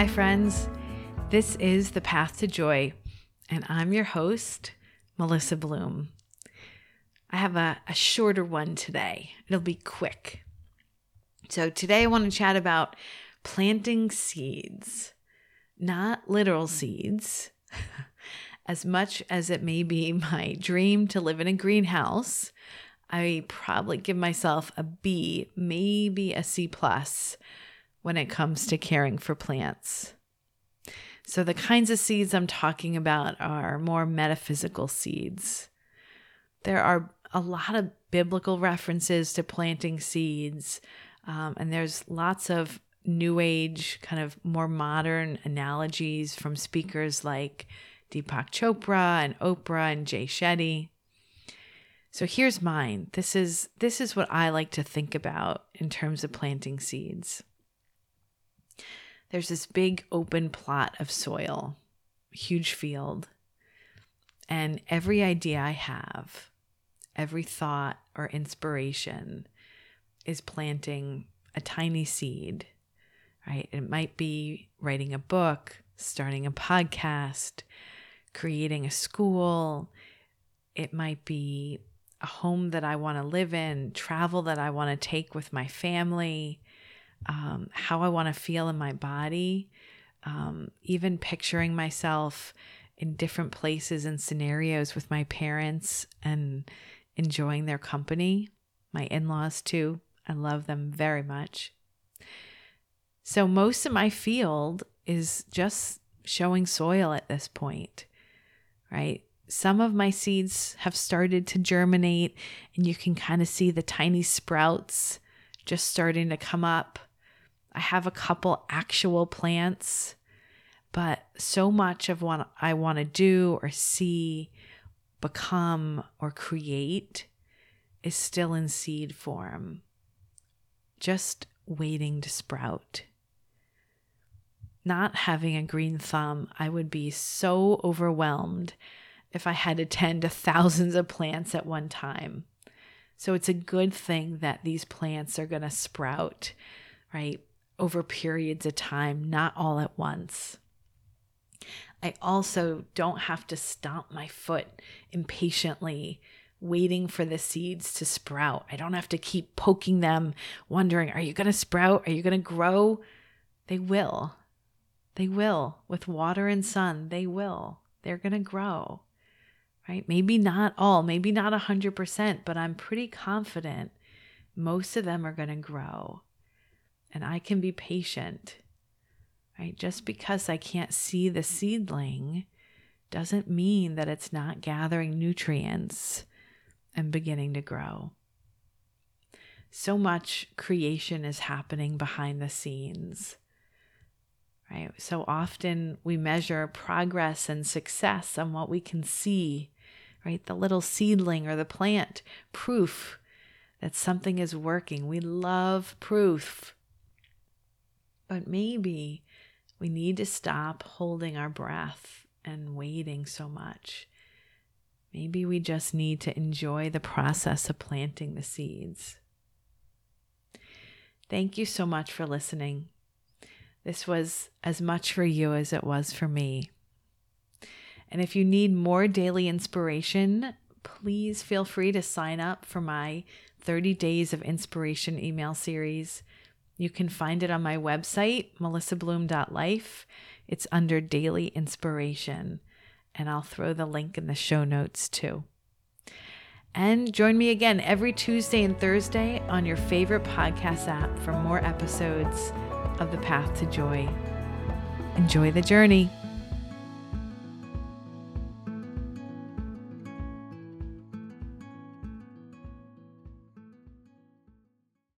Hi, friends. This is The Path to Joy, and I'm your host, Melissa Bloom. I have a, a shorter one today. It'll be quick. So, today I want to chat about planting seeds, not literal seeds, as much as it may be my dream to live in a greenhouse. I probably give myself a B, maybe a C plus when it comes to caring for plants. So, the kinds of seeds I'm talking about are more metaphysical seeds. There are a lot of biblical references to planting seeds, um, and there's lots of new age, kind of more modern analogies from speakers like Deepak Chopra and Oprah and Jay Shetty. So here's mine. This is this is what I like to think about in terms of planting seeds. There's this big open plot of soil, huge field. And every idea I have, every thought or inspiration is planting a tiny seed, right? It might be writing a book, starting a podcast, creating a school. It might be a home that I want to live in, travel that I want to take with my family um, how I want to feel in my body, um, even picturing myself in different places and scenarios with my parents and enjoying their company. My in laws, too. I love them very much. So, most of my field is just showing soil at this point, right? Some of my seeds have started to germinate, and you can kind of see the tiny sprouts just starting to come up. I have a couple actual plants, but so much of what I want to do or see, become, or create is still in seed form, just waiting to sprout. Not having a green thumb, I would be so overwhelmed if I had to tend to thousands of plants at one time. So it's a good thing that these plants are going to sprout, right? Over periods of time, not all at once. I also don't have to stomp my foot impatiently, waiting for the seeds to sprout. I don't have to keep poking them, wondering, are you going to sprout? Are you going to grow? They will. They will. With water and sun, they will. They're going to grow, right? Maybe not all, maybe not 100%, but I'm pretty confident most of them are going to grow and I can be patient. Right? Just because I can't see the seedling doesn't mean that it's not gathering nutrients and beginning to grow. So much creation is happening behind the scenes. Right? So often we measure progress and success on what we can see, right? The little seedling or the plant, proof that something is working. We love proof. But maybe we need to stop holding our breath and waiting so much. Maybe we just need to enjoy the process of planting the seeds. Thank you so much for listening. This was as much for you as it was for me. And if you need more daily inspiration, please feel free to sign up for my 30 Days of Inspiration email series. You can find it on my website, melissabloom.life. It's under daily inspiration, and I'll throw the link in the show notes too. And join me again every Tuesday and Thursday on your favorite podcast app for more episodes of The Path to Joy. Enjoy the journey.